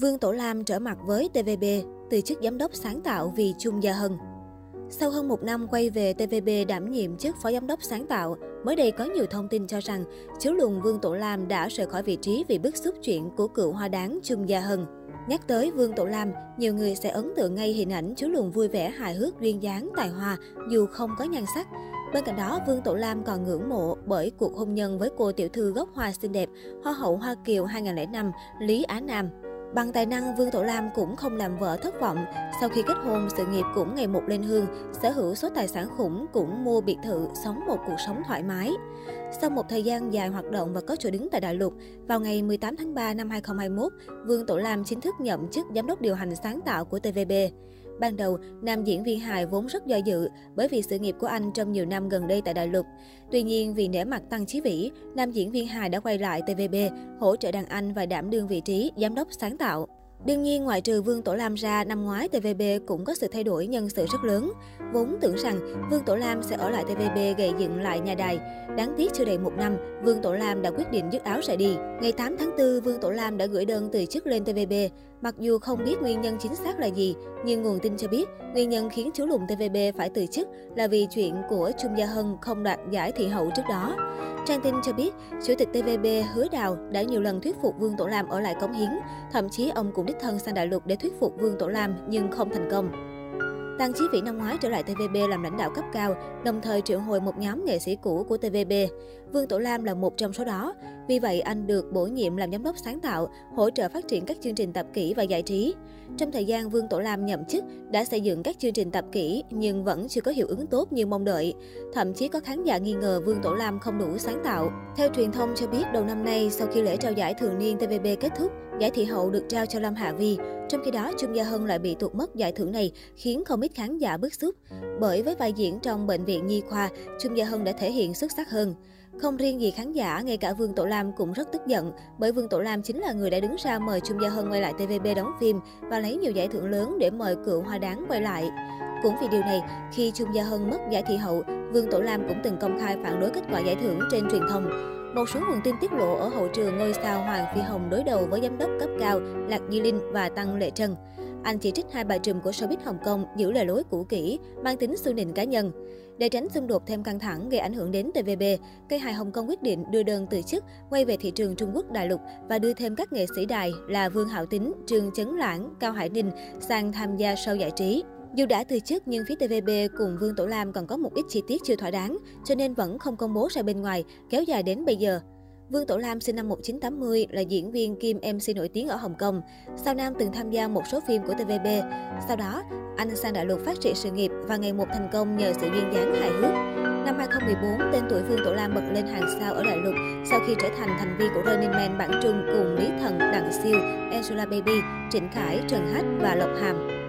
Vương Tổ Lam trở mặt với TVB, từ chức giám đốc sáng tạo vì Chung Gia Hân. Sau hơn một năm quay về TVB đảm nhiệm chức phó giám đốc sáng tạo, mới đây có nhiều thông tin cho rằng chiếu lùn Vương Tổ Lam đã rời khỏi vị trí vì bức xúc chuyện của cựu hoa đáng Chung Gia Hân. Nhắc tới Vương Tổ Lam, nhiều người sẽ ấn tượng ngay hình ảnh chú lùn vui vẻ hài hước duyên dáng tài hoa dù không có nhan sắc. Bên cạnh đó, Vương Tổ Lam còn ngưỡng mộ bởi cuộc hôn nhân với cô tiểu thư gốc hoa xinh đẹp, Hoa hậu Hoa Kiều 2005, Lý Á Nam. Bằng tài năng, Vương Tổ Lam cũng không làm vợ thất vọng. Sau khi kết hôn, sự nghiệp cũng ngày một lên hương, sở hữu số tài sản khủng, cũng mua biệt thự, sống một cuộc sống thoải mái. Sau một thời gian dài hoạt động và có chỗ đứng tại đại lục, vào ngày 18 tháng 3 năm 2021, Vương Tổ Lam chính thức nhậm chức giám đốc điều hành sáng tạo của TVB. Ban đầu, nam diễn viên hài vốn rất do dự bởi vì sự nghiệp của anh trong nhiều năm gần đây tại đại lục. Tuy nhiên, vì nể mặt Tăng Chí Vĩ, nam diễn viên hài đã quay lại TVB, hỗ trợ đàn anh và đảm đương vị trí giám đốc sáng tạo. Đương nhiên, ngoại trừ Vương Tổ Lam ra, năm ngoái TVB cũng có sự thay đổi nhân sự rất lớn. Vốn tưởng rằng Vương Tổ Lam sẽ ở lại TVB gây dựng lại nhà đài. Đáng tiếc chưa đầy một năm, Vương Tổ Lam đã quyết định dứt áo rời đi. Ngày 8 tháng 4, Vương Tổ Lam đã gửi đơn từ chức lên TVB. Mặc dù không biết nguyên nhân chính xác là gì, nhưng nguồn tin cho biết nguyên nhân khiến chú lùn TVB phải từ chức là vì chuyện của Trung Gia Hân không đoạt giải thị hậu trước đó. Trang tin cho biết, Chủ tịch TVB Hứa Đào đã nhiều lần thuyết phục Vương Tổ Lam ở lại cống hiến. Thậm chí ông cũng đích thân sang đại lục để thuyết phục Vương Tổ Lam nhưng không thành công. Tăng Chí Vĩ năm ngoái trở lại TVB làm lãnh đạo cấp cao, đồng thời triệu hồi một nhóm nghệ sĩ cũ của TVB. Vương Tổ Lam là một trong số đó. Vì vậy, anh được bổ nhiệm làm giám đốc sáng tạo, hỗ trợ phát triển các chương trình tập kỹ và giải trí. Trong thời gian Vương Tổ Lam nhậm chức, đã xây dựng các chương trình tập kỹ nhưng vẫn chưa có hiệu ứng tốt như mong đợi. Thậm chí có khán giả nghi ngờ Vương Tổ Lam không đủ sáng tạo. Theo truyền thông cho biết, đầu năm nay, sau khi lễ trao giải thường niên TVB kết thúc, giải thị hậu được trao cho Lâm Hạ Vi. Trong khi đó, Trung Gia Hân lại bị tụt mất giải thưởng này, khiến không ít khán giả bức xúc. Bởi với vai diễn trong bệnh viện nhi khoa, Trung Gia Hân đã thể hiện xuất sắc hơn. Không riêng gì khán giả, ngay cả Vương Tổ Lam cũng rất tức giận, bởi Vương Tổ Lam chính là người đã đứng ra mời Trung Gia Hân quay lại TVB đóng phim và lấy nhiều giải thưởng lớn để mời cựu hoa đáng quay lại. Cũng vì điều này, khi Trung Gia Hân mất giải thị hậu, Vương Tổ Lam cũng từng công khai phản đối kết quả giải thưởng trên truyền thông. Một số nguồn tin tiết lộ ở hậu trường ngôi sao Hoàng Phi Hồng đối đầu với giám đốc cấp cao Lạc Di Linh và Tăng Lệ Trân. Anh chỉ trích hai bà trùm của showbiz Hồng Kông giữ lời lối cũ kỹ, mang tính xu nịnh cá nhân. Để tránh xung đột thêm căng thẳng gây ảnh hưởng đến TVB, cây hài Hồng Kông quyết định đưa đơn từ chức, quay về thị trường Trung Quốc đại lục và đưa thêm các nghệ sĩ đài là Vương Hạo Tính, Trương Chấn Lãng, Cao Hải Ninh sang tham gia show giải trí. Dù đã từ chức nhưng phía TVB cùng Vương Tổ Lam còn có một ít chi tiết chưa thỏa đáng, cho nên vẫn không công bố ra bên ngoài, kéo dài đến bây giờ. Vương Tổ Lam sinh năm 1980 là diễn viên kim MC nổi tiếng ở Hồng Kông. Sau Nam từng tham gia một số phim của TVB. Sau đó, anh sang đại lục phát triển sự nghiệp và ngày một thành công nhờ sự duyên dáng hài hước. Năm 2014, tên tuổi Vương Tổ Lam bật lên hàng sao ở đại lục sau khi trở thành thành viên của Running Man bản trung cùng Lý Thần, Đặng Siêu, Angela Baby, Trịnh Khải, Trần Hách và Lộc Hàm.